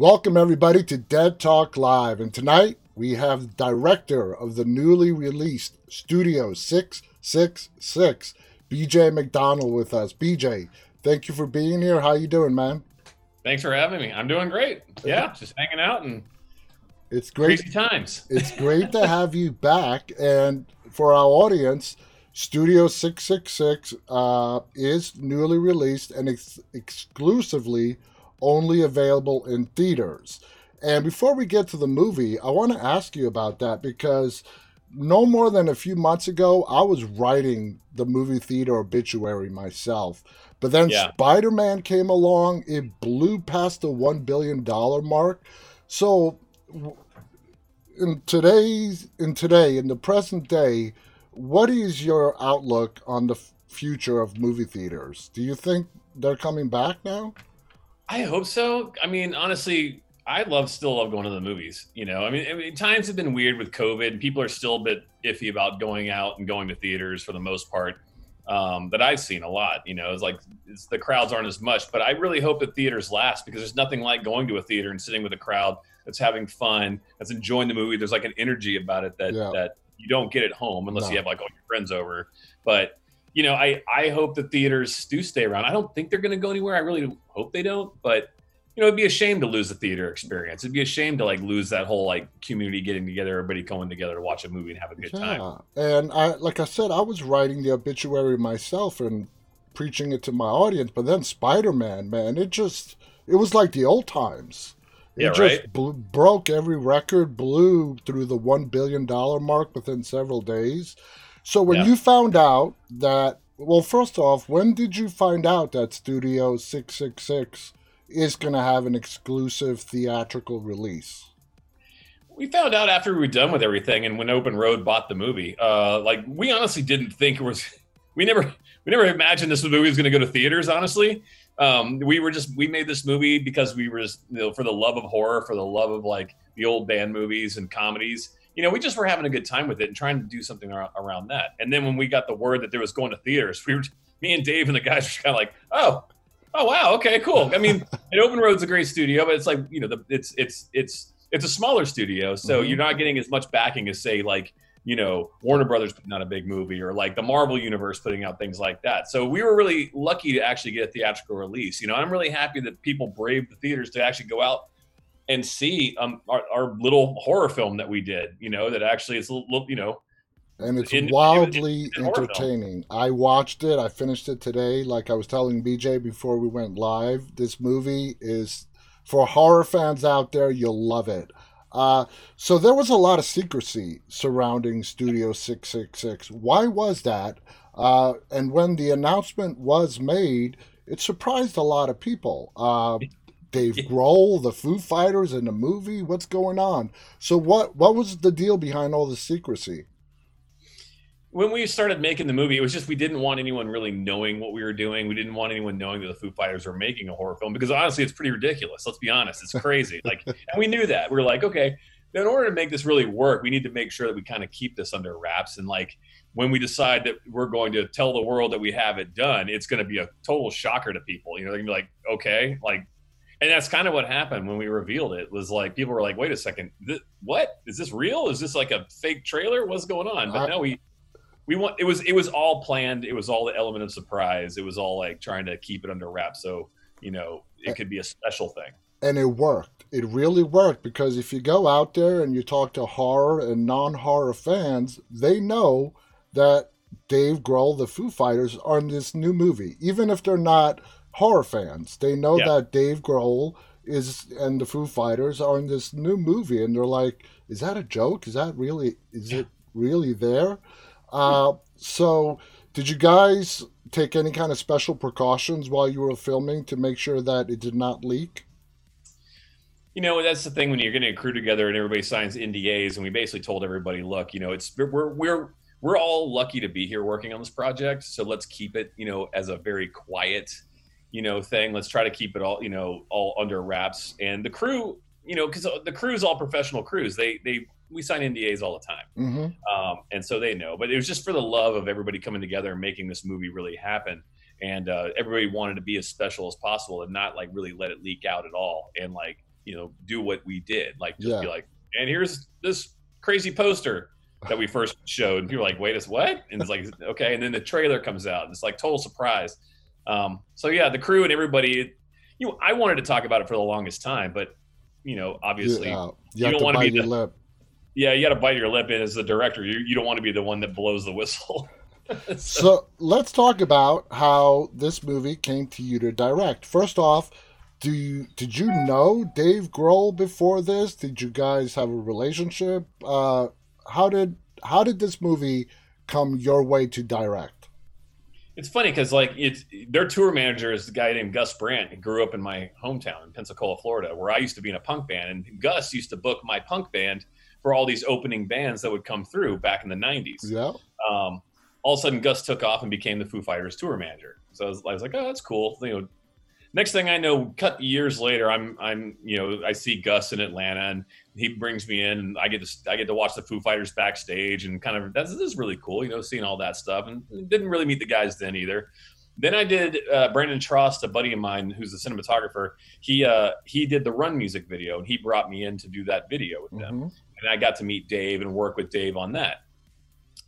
Welcome, everybody, to Dead Talk Live. And tonight we have director of the newly released Studio 666, BJ McDonald, with us. BJ, thank you for being here. How you doing, man? Thanks for having me. I'm doing great. Yeah, just hanging out and it's great. Crazy times. it's great to have you back. And for our audience, Studio 666 uh, is newly released and ex- exclusively only available in theaters. And before we get to the movie, I want to ask you about that because no more than a few months ago, I was writing the movie theater obituary myself. But then yeah. Spider Man came along, it blew past the $1 billion mark. So, in today's, in today, in the present day, what is your outlook on the future of movie theaters? Do you think they're coming back now? I hope so. I mean, honestly, I love still love going to the movies. You know, I mean, I mean, times have been weird with COVID, and people are still a bit iffy about going out and going to theaters for the most part. Um, that I've seen a lot. You know, it's like it's, the crowds aren't as much, but I really hope that theaters last because there's nothing like going to a theater and sitting with a crowd that's having fun, that's enjoying the movie. There's like an energy about it that yeah. that you don't get at home unless no. you have like all your friends over. But you know, I I hope the theaters do stay around. I don't think they're going to go anywhere. I really hope they don't. But you know, it'd be a shame to lose the theater experience. It'd be a shame to like lose that whole like community getting together, everybody coming together to watch a movie and have a good yeah. time. And I, like I said, I was writing the obituary myself and preaching it to my audience. But then Spider Man, man, it just it was like the old times. It yeah, just right? blew, broke every record, blew through the one billion dollar mark within several days. So when yeah. you found out that, well, first off, when did you find out that Studio 666 is going to have an exclusive theatrical release? We found out after we were done with everything, and when Open Road bought the movie. Uh, like we honestly didn't think it was. We never, we never imagined this movie was going to go to theaters. Honestly, um, we were just we made this movie because we were just you know for the love of horror, for the love of like the old band movies and comedies you know, we just were having a good time with it and trying to do something around that. And then when we got the word that there was going to theaters, we were, me and Dave and the guys were kind of like, oh, oh wow, okay, cool. I mean, and Open Road's a great studio, but it's like you know, the, it's it's it's it's a smaller studio, so mm-hmm. you're not getting as much backing as say like you know Warner Brothers putting out a big movie or like the Marvel universe putting out things like that. So we were really lucky to actually get a theatrical release. You know, I'm really happy that people braved the theaters to actually go out and see um, our, our, little horror film that we did. You know, that actually is a little, you know, and it's in, wildly in, in entertaining. I watched it. I finished it today. Like I was telling BJ before we went live, this movie is for horror fans out there. You'll love it. Uh, so there was a lot of secrecy surrounding Studio 666. Why was that? Uh, and when the announcement was made, it surprised a lot of people. Uh, Dave Grohl, the Foo Fighters in the movie? What's going on? So what what was the deal behind all the secrecy? When we started making the movie, it was just we didn't want anyone really knowing what we were doing. We didn't want anyone knowing that the Foo Fighters were making a horror film because honestly, it's pretty ridiculous. Let's be honest, it's crazy. like, and we knew that. We were like, okay, in order to make this really work, we need to make sure that we kind of keep this under wraps. And like, when we decide that we're going to tell the world that we have it done, it's going to be a total shocker to people. You know, they're gonna be like, okay, like and that's kind of what happened when we revealed it was like people were like wait a second th- what? Is this real? Is this like a fake trailer? What's going on? But uh, no we we want it was it was all planned. It was all the element of surprise. It was all like trying to keep it under wraps. So you know it could be a special thing. And it worked. It really worked because if you go out there and you talk to horror and non-horror fans they know that dave grohl the foo fighters are in this new movie. Even if they're not horror fans. They know yeah. that Dave Grohl is and the Foo Fighters are in this new movie, and they're like, "Is that a joke? Is that really? Is it really there?" Uh, so, did you guys take any kind of special precautions while you were filming to make sure that it did not leak? You know, that's the thing when you're getting a crew together and everybody signs NDAs, and we basically told everybody, "Look, you know, it's we're we're we're all lucky to be here working on this project, so let's keep it, you know, as a very quiet." You know thing. Let's try to keep it all you know all under wraps. And the crew you know because the crew's all professional crews. They they we sign ndas all the time. Mm-hmm. um, and so they know. But it was just for the love of everybody coming together and making this movie really happen. And uh, everybody wanted to be as special as possible and not like really let it leak out at all and like you know do what we did, like just Yeah. be like, and here's this crazy poster that we first showed, and people are like, wait, it's what? And it's like, okay, and then the trailer comes out, and it's like total surprise. Um, so yeah, the crew and everybody, you know, I wanted to talk about it for the longest time, but you know, obviously, Yeah, you, you don't wanna be your the- lip. yeah, you got to bite your lip in as the director. You you don't want to be the one that blows the whistle. so, So let's talk about how this movie came to you to direct. First off, do you did you know Dave Grohl before this? Did you guys have a relationship? Uh, how did how did this movie come your way to direct? It's funny because like it's their tour manager is a guy named Gus Brandt. He grew up in my hometown in Pensacola, Florida, where I used to be in a punk band, and Gus used to book my punk band for all these opening bands that would come through back in the '90s. Yeah, um, all of a sudden Gus took off and became the Foo Fighters tour manager. So I was, I was like, oh, that's cool. You know, next thing I know, cut years later, I'm I'm you know I see Gus in Atlanta and he brings me in and I get to I get to watch the Foo Fighters backstage and kind of that's this is really cool. You know, seeing all that stuff and didn't really meet the guys then either. Then I did uh, Brandon Trost, a buddy of mine who's a cinematographer. He uh, he did the Run music video and he brought me in to do that video with them Mhm. and I got to meet Dave and work with Dave on that.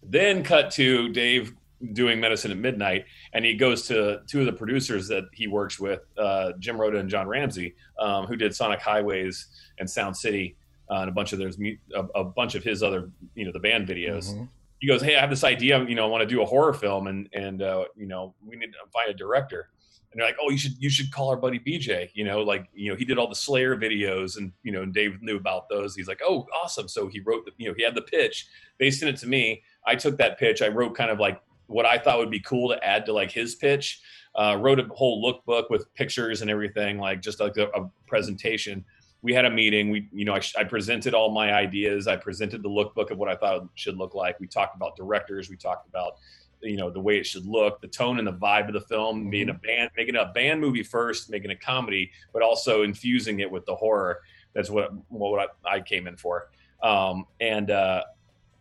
Then cut to Dave doing Medicine at Midnight, and he goes to two of the producers that he works with, uh, Jim Rota and John Ramsay, um, who did Sonic Highways and Sound City uh, and a bunch of those a, a bunch of his other you know the band videos. Mhm. He goes, "Hey, I have this idea. You know, I want to do a horror film, and and uh, you know, we need to find a director." And they're like, "Oh, you should you should call our buddy BJ. You know, like you know, he did all the Slayer videos, and you know, and Dave knew about those. He's like, oh, awesome. So he wrote the, you know, he had the pitch. They sent it to me. I took that pitch. I wrote kind of like what I thought would be cool to add to like his pitch. Uh, wrote a whole lookbook with pictures and everything, like just like a, a presentation. We had a meeting. We, you know, I, I presented all my ideas. I presented the lookbook of what I thought it should look like. We talked about directors. We talked about you know the way it should look the tone and the vibe of the film being a band making a band movie first making a comedy but also infusing it with the horror that's what what i, I came in for um, and uh,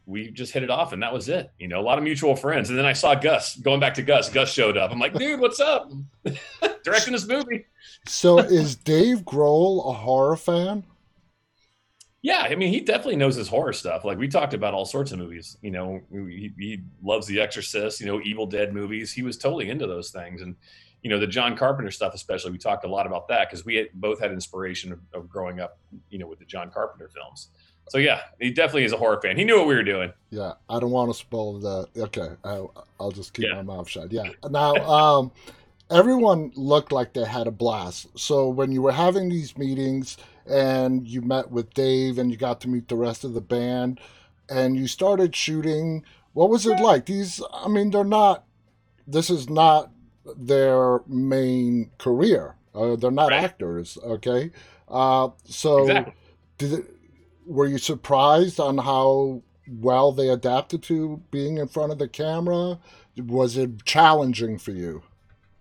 we just hit it off and that was it you know a lot of mutual friends and then i saw gus going back to gus gus showed up i'm like dude what's up directing this movie So is Dave Grohl a horror fan? Yeah, I mean, he definitely knows his horror stuff. Like we talked about all sorts of movies. You know, he, he loves The Exorcist. You know, Evil Dead movies. He was totally into those things, and you know, the John Carpenter stuff, especially. We talked a lot about that because we had, both had inspiration of, of growing up, you know, with the John Carpenter films. So yeah, he definitely is a horror fan. He knew what we were doing. Yeah, I don't want to spoil the. Okay, I, I'll just keep Yeah. my mouth shut. Yeah. Now, um, everyone looked like they had a blast. So when you were having these meetings and you met with Dave and you got to meet the rest of the band and you started shooting, what was it like? These, I mean, they're not. This is not their main career. Uh, they're not Right. actors. Okay. Uh, so Exactly. did it, were you surprised on how well they adapted to being in front of the camera? Was it challenging for you?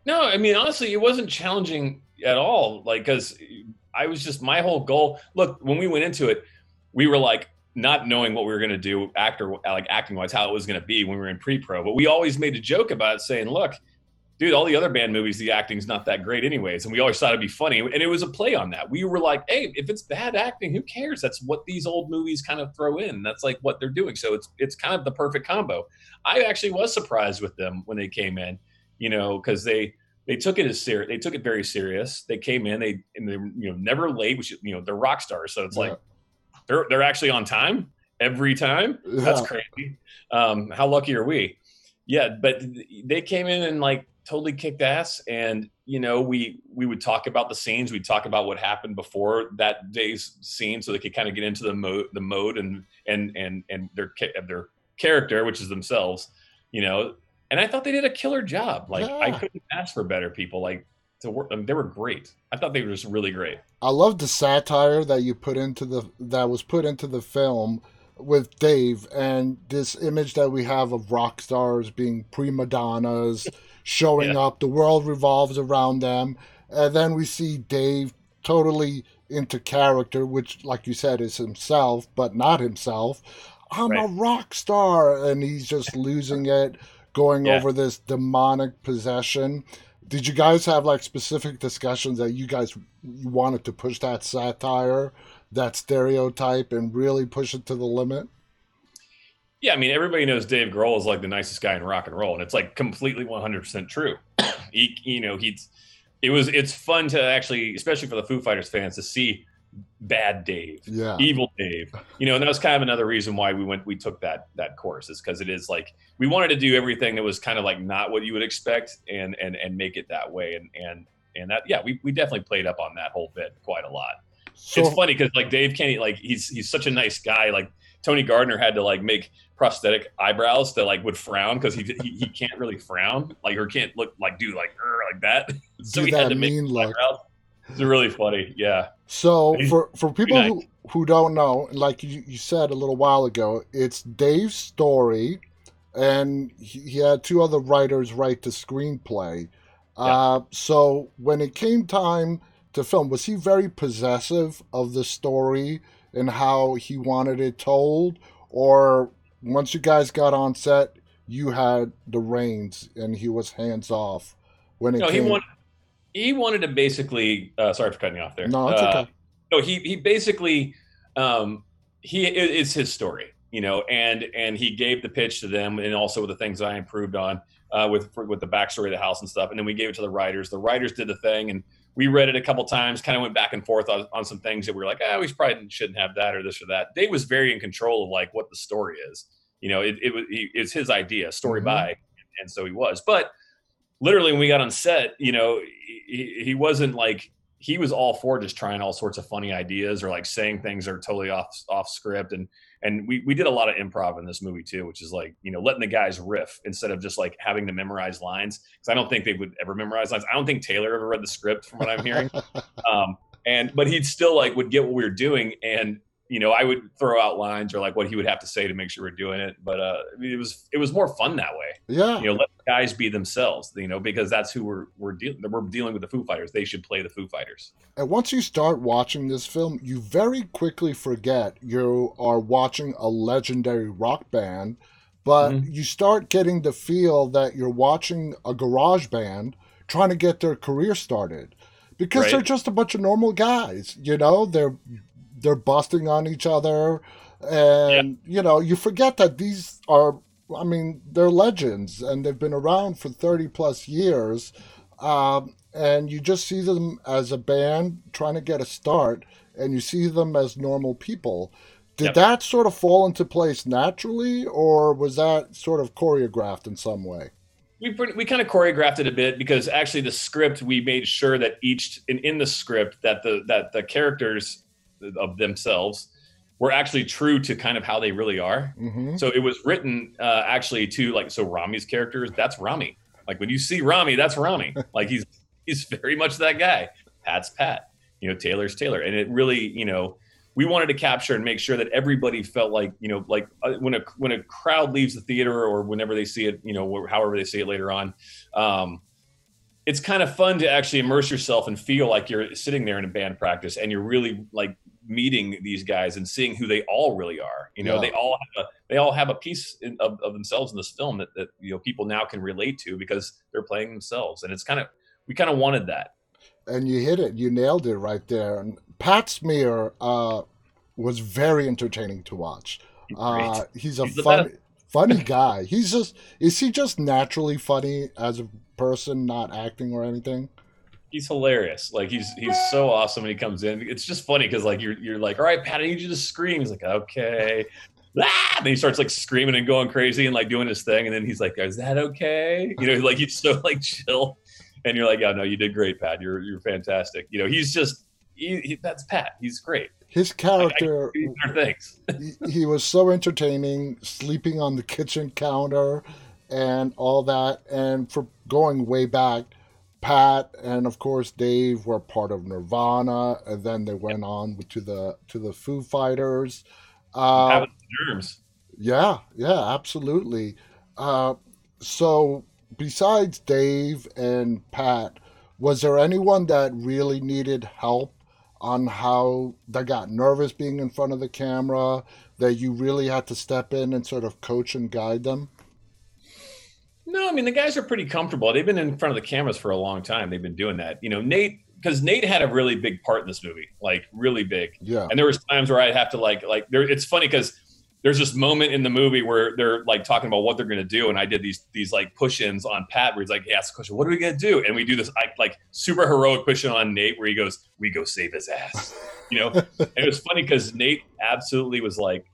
No, I mean honestly, it wasn't challenging at all. Like because I was just my whole goal. Look, when we went into it, we were like not knowing what we were going to do actor like acting wise, how it was going to be when we were in pre pro. But we always made a joke about it, saying, "Look, dude, all the other band movies, the acting's not that great anyways." And we always thought it'd be funny, and it was a play on that. We were like, "Hey, if it's bad acting, who cares? That's what these old movies kind of throw in. That's like what they're doing. So it's it's kind of the perfect combo." I actually was surprised with them when they came in, you know, because they they took it as serious. They took it very serious. They came in, they and they you know never late, which you know they're rock stars, so it's like they're they're actually on time every time. That's Yeah. crazy. Um, how lucky are we? Yeah, but they came in and like totally kicked ass, and you know we we would talk about the scenes. We'd talk about what happened before that day's scene, so they could kind of get into the mode, the mode, and and and and their their character, which is themselves. You know, and I thought they did a killer job. Like I couldn't ask for better people. Like to work, I mean, they were great. I thought they were just really great. I love the satire that you put into the that was put into the film with Dave and this image that we have of rock stars being prima donnas showing Yeah. up. The world revolves around them, and then we see Dave totally into character, which, like you said, is himself but not himself. I'm a rock star, and he's just losing it, going Yeah. over this demonic possession did you guys have like specific discussions that you guys wanted to push that satire, that stereotype, and really push it to the limit? Yeah, I mean, everybody knows Dave Grohl is like the nicest guy in rock and roll, and it's like completely 100% true. he, you know, he's, it was, it's fun to actually, especially for the Foo Fighters fans, to see bad Dave, yeah. evil Dave, you know, and that was kind of another reason why we went, we took that, that course is because it is like, we wanted to do everything that was kind of like not what you would expect and, and, and make it that way. And, and, and that, yeah, we, we definitely played up on that whole bit quite a lot. So, it's funny because like Dave Kenny, like he's, he's such a nice guy. Like Tony Gardner had to like make prosthetic eyebrows that like would frown because he, he, he can't really frown like or can't look like do like like that. so he had to make look. eyebrows. It's really funny, yeah. So for for people nice. who who don't know, like you, you said a little while ago, it's Dave's story, and he, he had two other writers write the screenplay. Yeah. Uh, so when it came time to film, was he very possessive of the story and how he wanted it told, or once you guys got on set, you had the reins and he was hands off when it no, came. He wanted, he wanted to basically. Uh, sorry for cutting you off there. No, it's uh, okay. No, he he basically um, he it, it's his story, you know, and and he gave the pitch to them, and also the things I improved on uh, with with the backstory of the house and stuff, and then we gave it to the writers. The writers did the thing, and we read it a couple times, kind of went back and forth on, on some things that we were like, ah, we probably shouldn't have that or this or that. Dave was very in control of like what the story is. You know, it, it was it's his idea, story mm-hmm. by, and so he was. But literally, when we got on set, you know, he, he wasn't like he was all for just trying all sorts of funny ideas or like saying things that are totally off off script and and we, we did a lot of improv in this movie too which is like you know letting the guys riff instead of just like having to memorize lines because i don't think they would ever memorize lines. I don't think taylor ever read the script from what i'm hearing. Um, and but he'd still like would get what we were doing and you know, I would throw out lines or like what he would have to say to make sure we're doing it. But uh, it was it was more fun that way. Yeah, you know, let guys be themselves. You know, because that's who we're we're dealing we're dealing with the Foo Fighters. They should play the Foo Fighters. And once you start watching this film, you very quickly forget you are watching a legendary rock band, but mm-hmm. you start getting the feel that you're watching a garage band trying to get their career started because right. they're just a bunch of normal guys. You know, they're they're busting on each other and yeah. you know you forget that these are i mean they're legends and they've been around for 30 plus years um, and you just see them as a band trying to get a start and you see them as normal people did yep. that sort of fall into place naturally or was that sort of choreographed in some way we we kind of choreographed it a bit because actually the script we made sure that each in, in the script that the that the characters of themselves were actually true to kind of how they really are. Mm-hmm. So it was written uh, actually to like so Rami's characters. That's Rami. Like when you see Rami, that's Rami. like he's he's very much that guy. Pat's Pat. You know Taylor's Taylor, and it really you know we wanted to capture and make sure that everybody felt like you know like uh, when a when a crowd leaves the theater or whenever they see it you know however they see it later on um, it's kind of fun to actually immerse yourself and feel like you're sitting there in a band practice and you're really like meeting these guys and seeing who they all really are. You know, yeah. they all have a, they all have a piece in, of, of themselves in this film that, that you know people now can relate to because they're playing themselves, and it's kind of we kind of wanted that. And you hit it, you nailed it right there. And Pat Smear uh, was very entertaining to watch. Uh, he's a he's fun, funny guy. He's just is he just naturally funny as a person, not acting or anything? He's hilarious. Like he's he's so awesome when he comes in. It's just funny because like you're you're like, all right, Pat, I need you to scream. He's like, okay. Ah! And he starts like screaming and going crazy and like doing his thing. And then he's like, is that okay? You know, like he's so like chill. And you're like, yeah, no, you did great, Pat. You're you're fantastic. You know, he's just he, he, that's Pat. He's great. His character, like, things. he, he was so entertaining, sleeping on the kitchen counter and all that. And for going way back, Pat and of course Dave were part of Nirvana, and then they went on to the to the Foo Fighters. Uh, germs. Yeah, yeah, absolutely. Uh, so besides Dave and Pat, was there anyone that really needed help on how they got nervous being in front of the camera that you really had to step in and sort of coach and guide them? No, I mean the guys are pretty comfortable. They've been in front of the cameras for a long time. They've been doing that. You know, Nate because Nate had a really big part in this movie, like really big. Yeah. And there was times where I'd have to like like there. It's funny because there's this moment in the movie where they're like talking about what they're going to do, and I did these these like push-ins on Pat where he's like, he asks the question, "What are we going to do?" And we do this like, like super heroic push-in on Nate where he goes, "We go save his ass," you know. and it was funny because Nate absolutely was like,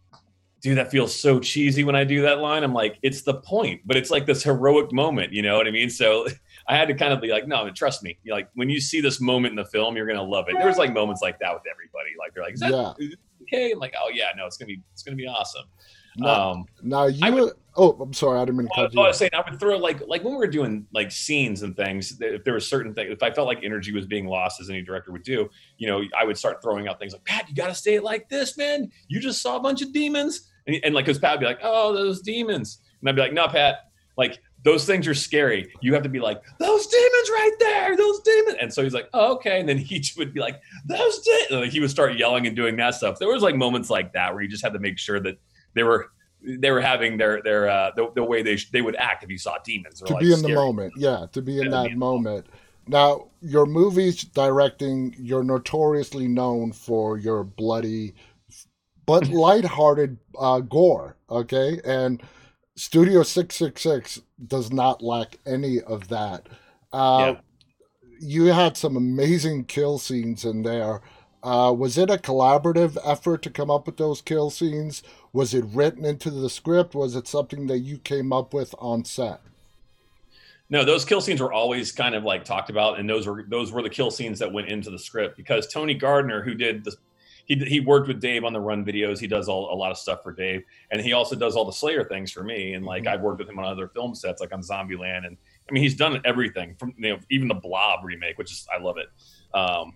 dude, that feels so cheesy when I do that line. I'm like, it's the point, but it's like this heroic moment, you know what I mean? So I had to kind of be like, no, trust me. You're like when you see this moment in the film, you're gonna love it. There's like moments like that with everybody. Like they're like, is that Yeah. okay? I'm like, oh yeah, no, it's gonna be it's gonna be awesome. Now, um, now you. Would- oh, I'm sorry. I didn't mean to I cut you. was off. saying I would throw like like when we were doing like scenes and things. If there were certain things, if I felt like energy was being lost, as any director would do, you know, I would start throwing out things like, "Pat, you got to say it like this, man. You just saw a bunch of demons," and, and like, because Pat would be like, "Oh, those demons," and I'd be like, "No, Pat, like." Those things are scary. You have to be like, those demons right there, those demons. And so he's like, oh, okay. And then he would be like, those demons. Like he would start yelling and doing that stuff. There was like moments like that where you just had to make sure that they were they were having their their uh, the, the way they sh- they would act if you saw demons. To like be in scary. the moment. Yeah, to be in Yeah, that be in moment. Now, your movies directing, you're notoriously known for your bloody but lighthearted uh, gore, okay? And Studio 666 does not lack any of that. Uh, Yeah. You had some amazing kill scenes in there. Uh, was it a collaborative effort to come up with those kill scenes? Was it written into the script? Was it something that you came up with on set? No, those kill scenes were always kind of like talked about, and those were those were the kill scenes that went into the script because Tony Gardner, who did the he he worked with Dave on the Run videos. He does all a lot of stuff for Dave, and he also does all the Slayer things for me. And like Mhm. I've worked with him on other film sets, like on Zombieland, and I mean he's done everything from you know even the Blob remake, which is I love it. Um,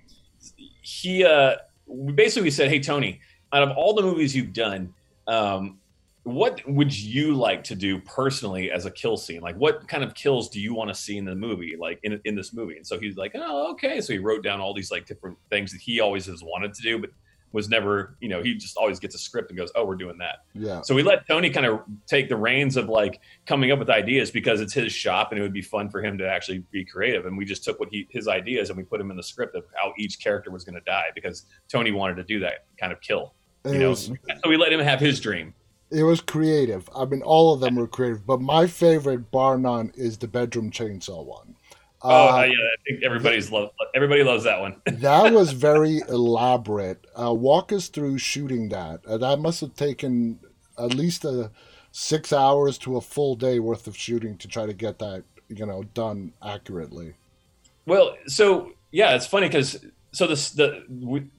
he uh, we basically said, hey Tony, out of all the movies you've done, um, what would you like to do personally as a kill scene? Like, what kind of kills do you want to see in the movie, like in, in this movie? And so he's like, oh, okay. So he wrote down all these like different things that he always has wanted to do, but was never, you know, he just always gets a script and goes, oh, we're doing that. Yeah. So we let Tony kind of take the reins of like coming up with ideas because it's his shop and it would be fun for him to actually be creative. And we just took what he his ideas and we put them in the script of how each character was going to die because Tony wanted to do that kind of kill. You know, was so we let him have his dream. it was creative. I mean, all of them were creative, but my favorite, bar none, is the bedroom chainsaw one. Oh Uh, yeah, I think everybody's love. Everybody loves that one. that was very elaborate. Uh, walk us through shooting that. Uh, that must have taken at least a six hours to a full day worth of shooting to try to get that, you know, done accurately. Well, so yeah, it's funny because so this the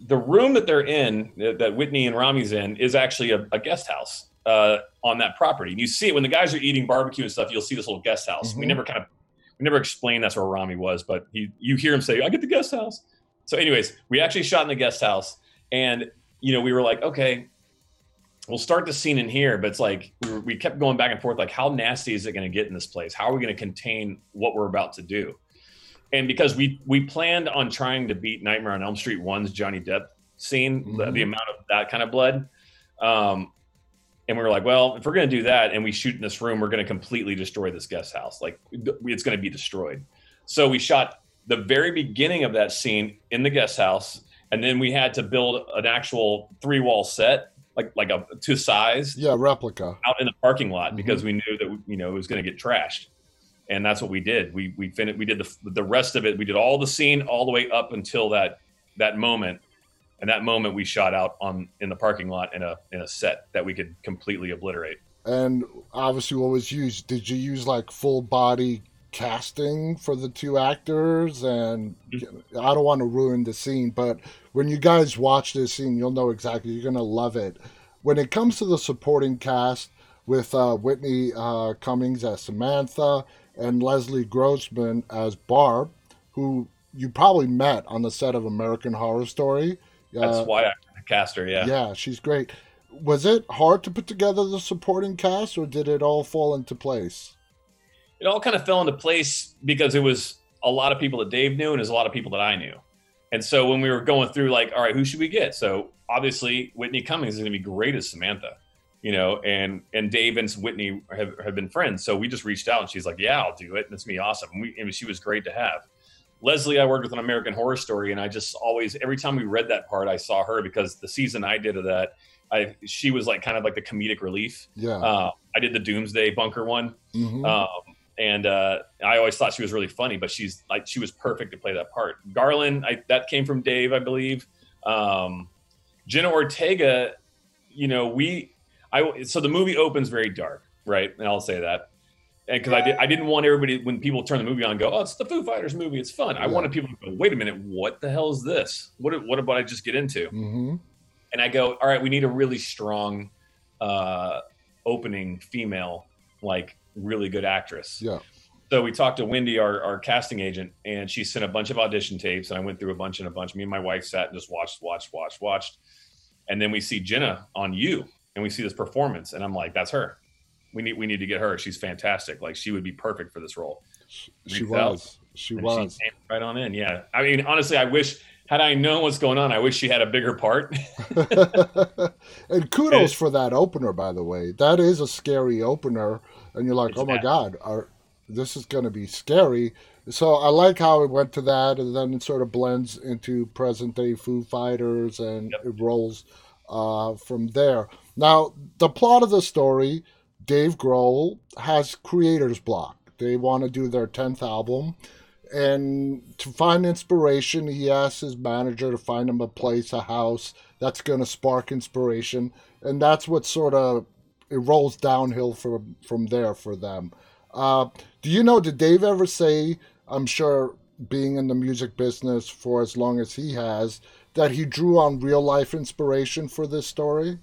the room that they're in that that Whitney and Rami's in is actually a, a guest house uh, on that property. And you see it when the guys are eating barbecue and stuff. You'll see this little guest house. We Mhm. never kind of we never explained that's where Rami was, but he you hear him say, "I get the guest house." So, anyways, we actually shot in the guest house, and you know we were like, okay. We'll start the scene in here, but it's like we, were, we kept going back and forth. Like, how nasty is it going to get in this place? How are we going to contain what we're about to do? And because we we planned on trying to beat Nightmare on Elm Street one's Johnny Depp scene, the, Mhm. the amount of that kind of blood, um, and we were like, well, if we're going to do that and we shoot in this room, we're going to completely destroy this guest house. Like it's going to be destroyed. So we shot the very beginning of that scene in the guest house, and then we had to build an actual three wall set, like like a to size, Yeah, replica. out in the parking lot Mm-hmm. because we knew that you know it was going to get trashed, and that's what we did. We we finished. We did the the rest of it. We did all the scene all the way up until that that moment, and that moment we shot out on in the parking lot in a in a set that we could completely obliterate. And obviously, what was used? Did you use like full body casting for the two actors? And I don't want to ruin the scene, but when you guys watch this scene, you'll know exactly. You're gonna love it. When it comes to the supporting cast, with uh, Whitney uh, Cummings as Samantha and Leslie Grossman as Barb, who you probably met on the set of American Horror Story. That's Uh, why I cast her. Yeah. yeah, she's great. Was it hard to put together the supporting cast, or did it all fall into place? it all kind of fell into place because it was a lot of people that Dave knew and there's a lot of people that I knew. And so when we were going through, like, all right, who should we get? So obviously, Whitney Cummings is going to be great as Samantha. You know, and and Dave and Whitney have, have been friends. So we just reached out and she's like, Yeah, I'll do it. And it's be awesome. And we, and she was great to have. Leslie, I worked with an American Horror Story, and I just always, every time we read that part, I saw her because the season I did of that, I she was like kind of like the comedic relief. Yeah. Uh, I did the Doomsday Bunker one, Mhm. um, and uh, I always thought she was really funny, but she's like she was perfect to play that part. Garlin, I, that came from Dave, I believe. Um, Jenna Ortega, you know, we, I so the movie opens very dark, right? And I'll say that. And because I, did, I didn't want everybody when people turn the movie on go oh it's the Foo Fighters movie it's fun I Yeah. wanted people to go wait a minute what the hell is this what what about I just get into Mhm. and I go, all right, we need a really strong uh, opening female, like really good actress. Yeah. So we talked to Wendy, our, our casting agent, and she sent a bunch of audition tapes, and I went through a bunch and a bunch. Me and my wife sat and just watched, watched, watched, watched, and then we see Jenna on you, and we see this performance, and I'm like, that's her. We need we need to get her. She's fantastic. Like she would be perfect for this role. She Reached out, was. She was. She came right on in. Yeah. I mean, honestly, I wish had I known what's going on, I wish she had a bigger part. and kudos for that opener, by the way. That is a scary opener, and you're like, "Oh my god, are, this is going to be scary." So I like how it went to that, and then it sort of blends into present day Foo Fighters, and Yep. it rolls uh, from there. Now, the plot of the story: Dave Grohl has creator's block. They want to do their tenth album. And to find inspiration, he asks his manager to find him a place, a house that's going to spark inspiration, and that's what sort of it rolls downhill from from there for them. Uh, do you know? Did Dave ever say? I'm sure, being in the music business for as long as he has, that he drew on real life inspiration for this story.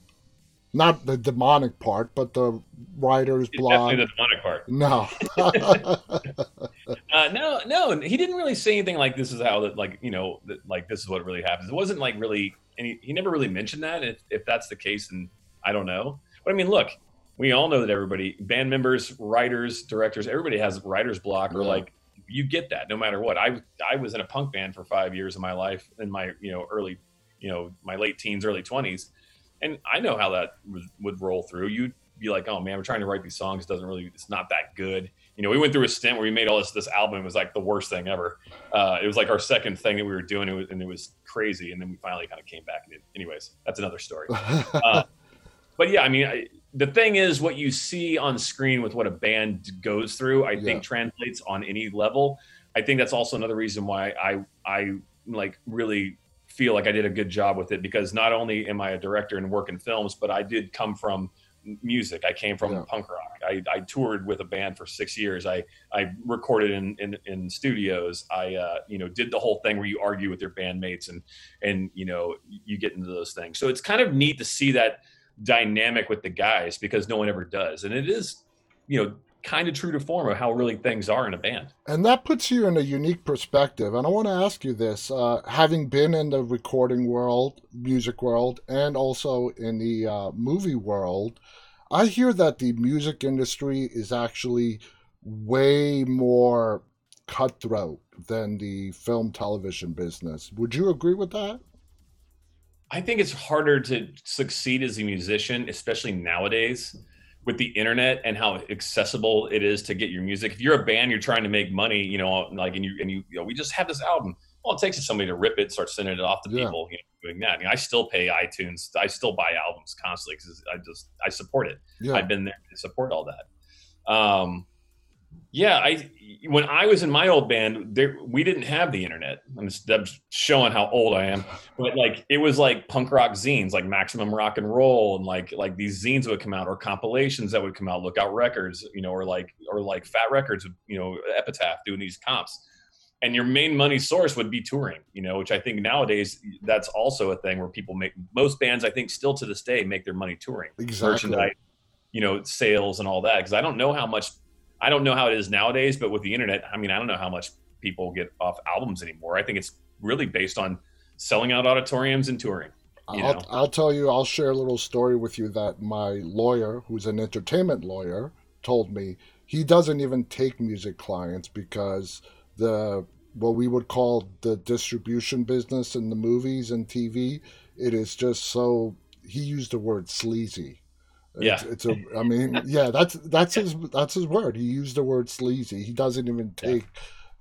Not the demonic part, but the writer's block. Definitely the demonic part. No. Uh, no, no, he didn't really say anything like this is how that like you know that, like this is what really happens. It wasn't like really, and he, he never really mentioned that. If if that's the case, then I don't know. But I mean, look, we all know that everybody, band members, writers, directors, everybody has writer's block or Yeah. like you get that no matter what. I I was in a punk band for five years of my life in my you know early you know my late teens, early twenties, and I know how that would, would roll through. You'd be like, oh man, we're trying to write these songs. It doesn't really, it's not that good. You know, we went through a stint where we made all this this album. It was like the worst thing ever. Uh, it was like our second thing that we were doing, it was, and it was crazy. And then we finally kind of came back. And it, anyways, that's another story. Uh, but yeah, I mean, I, the thing is, what you see on screen with what a band goes through, I Yeah. think translates on any level. I think that's also another reason why I I like really feel like I did a good job with it because not only am I a director and work in films, but I did come from music. I came from Yeah. punk rock. I, I toured with a band for six years. I I recorded in in, in studios. I uh, you know did the whole thing where you argue with your bandmates and and you know you get into those things. So it's kind of neat to see that dynamic with the guys because no one ever does, and it is you know kind of true to form of how really things are in a band. And that puts you in a unique perspective. And I want to ask you this uh, having been in the recording world, music world, and also in the uh, movie world, I hear that the music industry is actually way more cutthroat than the film television business. Would you agree with that? I think it's harder to succeed as a musician, especially nowadays with the internet and how accessible it is to get your music. If you're a band, you're trying to make money, you know, like, and you, and you, you know, we just have this album. All it takes is somebody to rip it, start sending it off to Yeah. people, you know, doing that. I, mean, I still pay iTunes. I still buy albums constantly because I just, I support it. Yeah. I've been there to support all that. Um, yeah, I when I was in my old band, there we didn't have the internet. I'm just I'm showing how old I am, but like it was like punk rock zines, like Maximum Rock and Roll, and like like these zines would come out, or compilations that would come out, Lookout Records, you know, or like or like Fat Records, you know, Epitaph doing these comps. And your main money source would be touring, you know, which I think nowadays that's also a thing where people make most bands, I think, still to this day make their money touring Exactly. merchandise, you know, sales and all that. Because I don't know how much, I don't know how it is nowadays, but with the internet, I mean, I don't know how much people get off albums anymore. I think it's really based on selling out auditoriums and touring. I'll. I'll tell you, I'll share a little story with you that my lawyer, who's an entertainment lawyer, told me he doesn't even take music clients because the what we would call the distribution business in the movies and TV, it is just so he used the word sleazy. Yeah. It's, it's a. I mean, yeah. That's that's his that's his word. He used the word sleazy. He doesn't even Yeah. take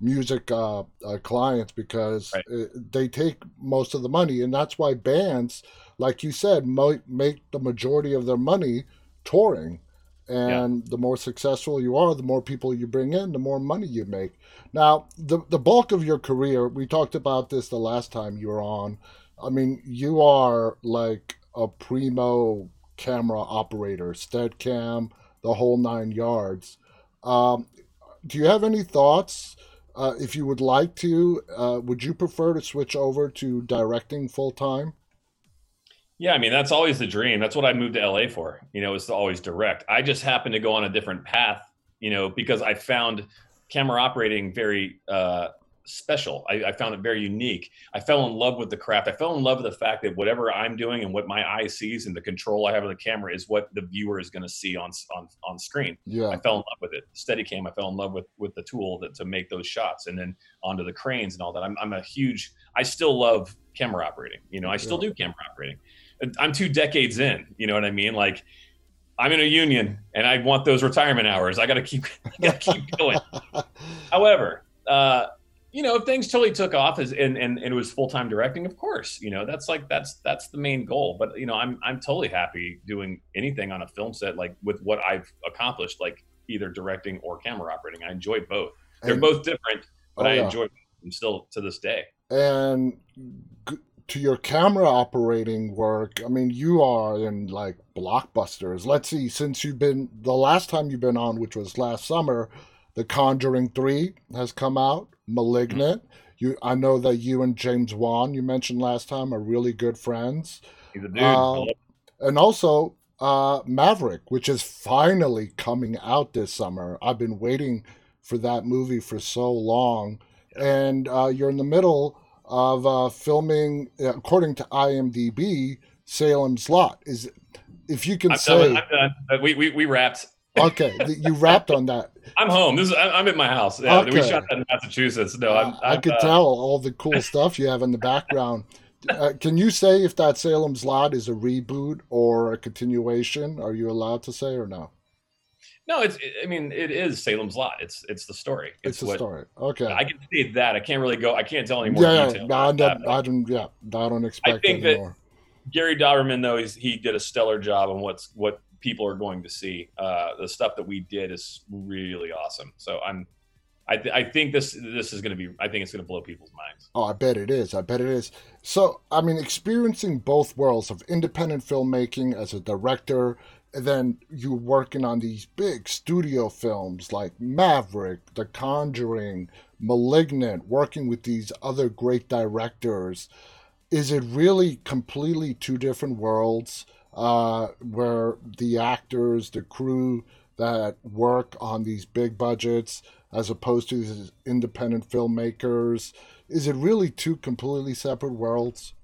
music uh, uh, clients because Right. uh, they take most of the money, and that's why bands, like you said, might make the majority of their money touring. And the more successful you are, the more people you bring in, the more money you make. Now, the the bulk of your career, we talked about this the last time you were on. I mean, you are like a primo camera operator, Steadicam, the whole nine yards. Um, do you have any thoughts? Uh, if you would like to, uh, would you prefer to switch over to directing full time? Yeah, I mean that's always the dream. That's what I moved to LA for. You know, is to always direct. I just happened to go on a different path. You know, because I found camera operating very uh, special. I, I found it very unique. I fell in love with the craft. I fell in love with the fact that whatever I'm doing and what my eye sees and the control I have of the camera is what the viewer is going to see on on on screen. Yeah, I fell in love with it. Steadicam, I fell in love with with the tool that, to make those shots, and then onto the cranes and all that. I'm I'm a huge. I still love camera operating. You know, I still do camera operating. I'm two decades in. You know what I mean? Like. I'm in a union and I want those retirement hours. I got to keep, I got to keep going. However, uh, you know, if things totally took off as and, and, and it was full time directing, of course, you know, that's like that's that's the main goal. But you know, I'm I'm totally happy doing anything on a film set like with what I've accomplished, like either directing or camera operating. I enjoy both. They're And- both different, but Oh, I yeah. enjoy them still to this day. and to your camera operating work, I mean, you are in like blockbusters. Let's see, since you've been the last time you've been on, which was last summer, The Conjuring Three has come out. Malignant. You, I know that you and James Wan, you mentioned last time, are really good friends. He's a dude. Uh, and also uh, Maverick, which is finally coming out this summer. I've been waiting for that movie for so long, and uh, you're in the middle of uh, filming, uh, according to IMDb, Salem's Lot. Is if you can I'm say, done. Done. Uh, We, we we wrapped. Okay, you wrapped on that. I'm home. This is I'm at my house. Yeah, we shot that in Massachusetts. No, I'm, I I'm, could uh, tell all the cool stuff you have in the background. Uh, can you say if that Salem's Lot is a reboot or a continuation? Are you allowed to say or no? No, it's. I mean, it is Salem's Lot. It's it's the story. It's, It's, what story. Okay. I can say that. I can't really go. I can't tell any more yeah, yeah. No, I, don't, I don't. Yeah, I don't expect I think that- Gary Dauberman, though, he's, he did a stellar job on what's what people are going to see. Uh, the stuff that we did is really awesome. So I'm, I, th- I think this this is going to be. I think it's going to blow people's minds. Oh, I bet it is. I bet it is. So, I mean, experiencing both worlds of independent filmmaking as a director, and then you working on these big studio films like Maverick, The Conjuring, Malignant, working with these other great directors. Is it really completely two different worlds uh, where the actors, the crew that work on these big budgets, as opposed to these independent filmmakers? Is it really two completely separate worlds?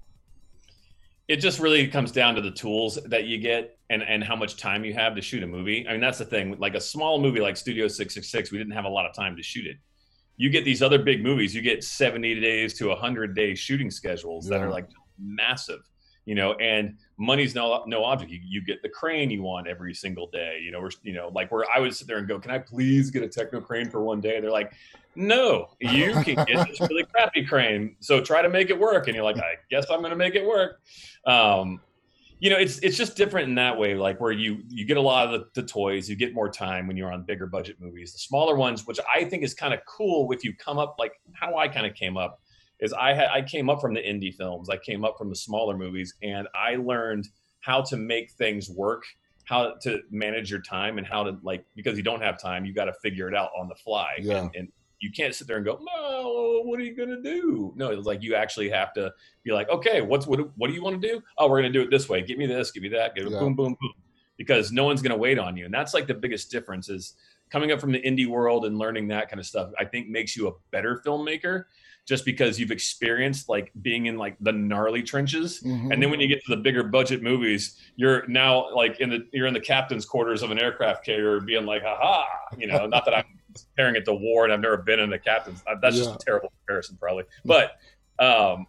It just really comes down to the tools that you get and and how much time you have to shoot a movie. I mean, that's the thing. Like a small movie like Studio Six Six Six, we didn't have a lot of time to shoot it. You get these other big movies, you get seventy days to hundred day shooting schedules that are like massive. You know, and money's no no object. You, you get the crane you want every single day. You know, or you know, like where I would sit there and go, "Can I please get a techno crane for one day?" They're like, "No, you can get this really crappy crane. So try to make it work." And you're like, "I guess I'm going to make it work." Um, you know, it's it's just different in that way. Like where you you get a lot of the, the toys, you get more time when you're on bigger budget movies. The smaller ones, which I think is kind of cool, if you come up like how I kind of came up is I had I came up from the indie films. I came up from the smaller movies and I learned how to make things work, how to manage your time and how to like because you don't have time, you got to figure it out on the fly. Yeah. And, and you can't sit there and go, "No, what are you going to do?" No, it's like you actually have to be like, "Okay, what's what what do you want to do? Oh, we're going to do it this way. Give me this, give me that, give it Yeah. boom boom boom." Because no one's going to wait on you. And that's like the biggest difference is coming up from the indie world and learning that kind of stuff. I think makes you a better filmmaker just because you've experienced like being in like the gnarly trenches Mhm. and then when you get to the bigger budget movies you're now like in the you're in the captain's quarters of an aircraft carrier being like haha you know not that i'm comparing it to war and i've never been in the captain's uh, that's Yeah. just a terrible comparison probably but um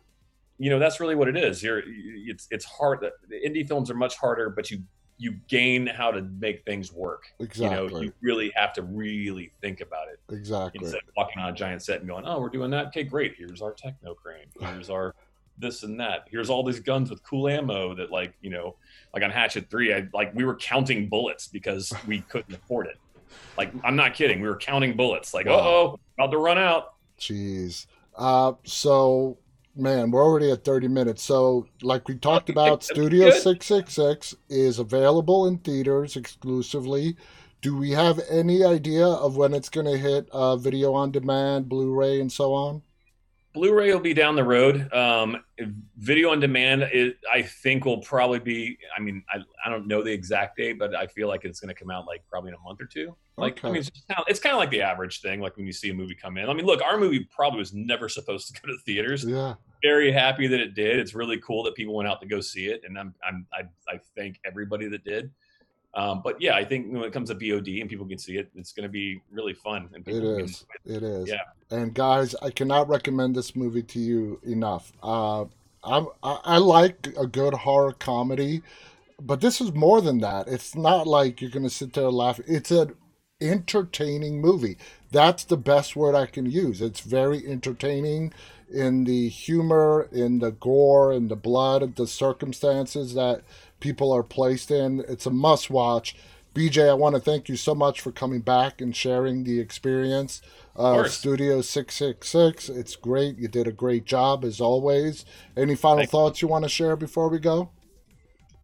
you know that's really what it is you're it's it's hard the indie films are much harder but you you gain how to make things work. Exactly. You know, you really have to really think about it exactly. instead of walking on a giant set and going, "Oh, we're doing that. Okay, great. Here's our techno crane. Here's our this and that. Here's all these guns with cool ammo that, like, you know, like on Hatchet Three, I like we were counting bullets because we couldn't afford it. Like, I'm not kidding. We were counting bullets. Like, Wow. oh, about to run out. Jeez. Uh, so, man, we're already at 30 minutes. So, like we talked about, Studio good. 666 is available in theaters exclusively. Do we have any idea of when it's going to hit uh, video on demand, Blu ray, and so on? Blu-ray will be down the road. Um, video on demand, it, I think, will probably be. I mean, I, I don't know the exact date, but I feel like it's going to come out like probably in a month or two. Like, I mean, it's, kind of, it's kind of like the average thing. Like when you see a movie come in. I mean, look, our movie probably was never supposed to go to theaters. Yeah. Very happy that it did. It's really cool that people went out to go see it, and I'm, I'm I, I thank everybody that did. Um, but yeah, I think when it comes to VOD and people can see it, it's going to be really fun. And It is. It is. Yeah. And guys, I cannot recommend this movie to you enough. Uh, I'm, I, I like a good horror comedy, but this is more than that. It's not like you're going to sit there and laugh. It's an entertaining movie. That's the best word I can use. It's very entertaining in the humor, in the gore, in the blood, the circumstances that people are placed in. It's a must watch. BJ, I want to thank you so much for coming back and sharing the experience of course. Studio 666. It's great. You did a great job as always. Any final thoughts you want to share before we go?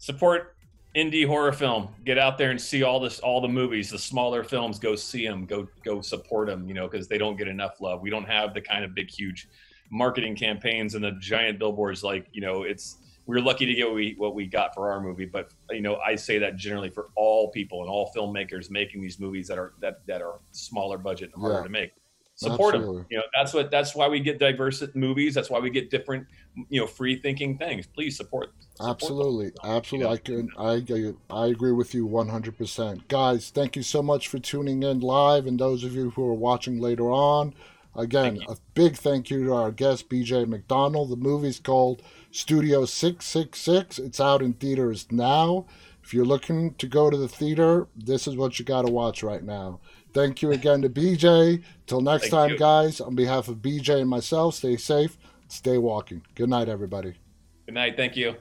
support indie horror film. Get out there and see all this all the movies the smaller films. Go see them go go support them you know because they don't get enough love. We don't have the kind of big huge marketing campaigns and the giant billboards like you know it's we're lucky to get what we what we got for our movie. But you know i say that generally for all people and all filmmakers making these movies that are that that are smaller budget and harder Yeah. to make support them you know that's what that's why we get diverse movies that's why we get different you know free thinking things please support, support them. Absolutely, absolutely. I can, I, I agree with you one hundred percent, guys. Thank you so much for tuning in live, and those of you who are watching later on. Again, a big thank you to our guest BJ McDonald. The movie's called Studio Six Six Six. It's out in theaters now. If you're looking to go to the theater, this is what you got to watch right now. Thank you again to BJ. Till next Thank time, you. guys. On behalf of BJ and myself, stay safe, stay walking. Good night, everybody. good night thank you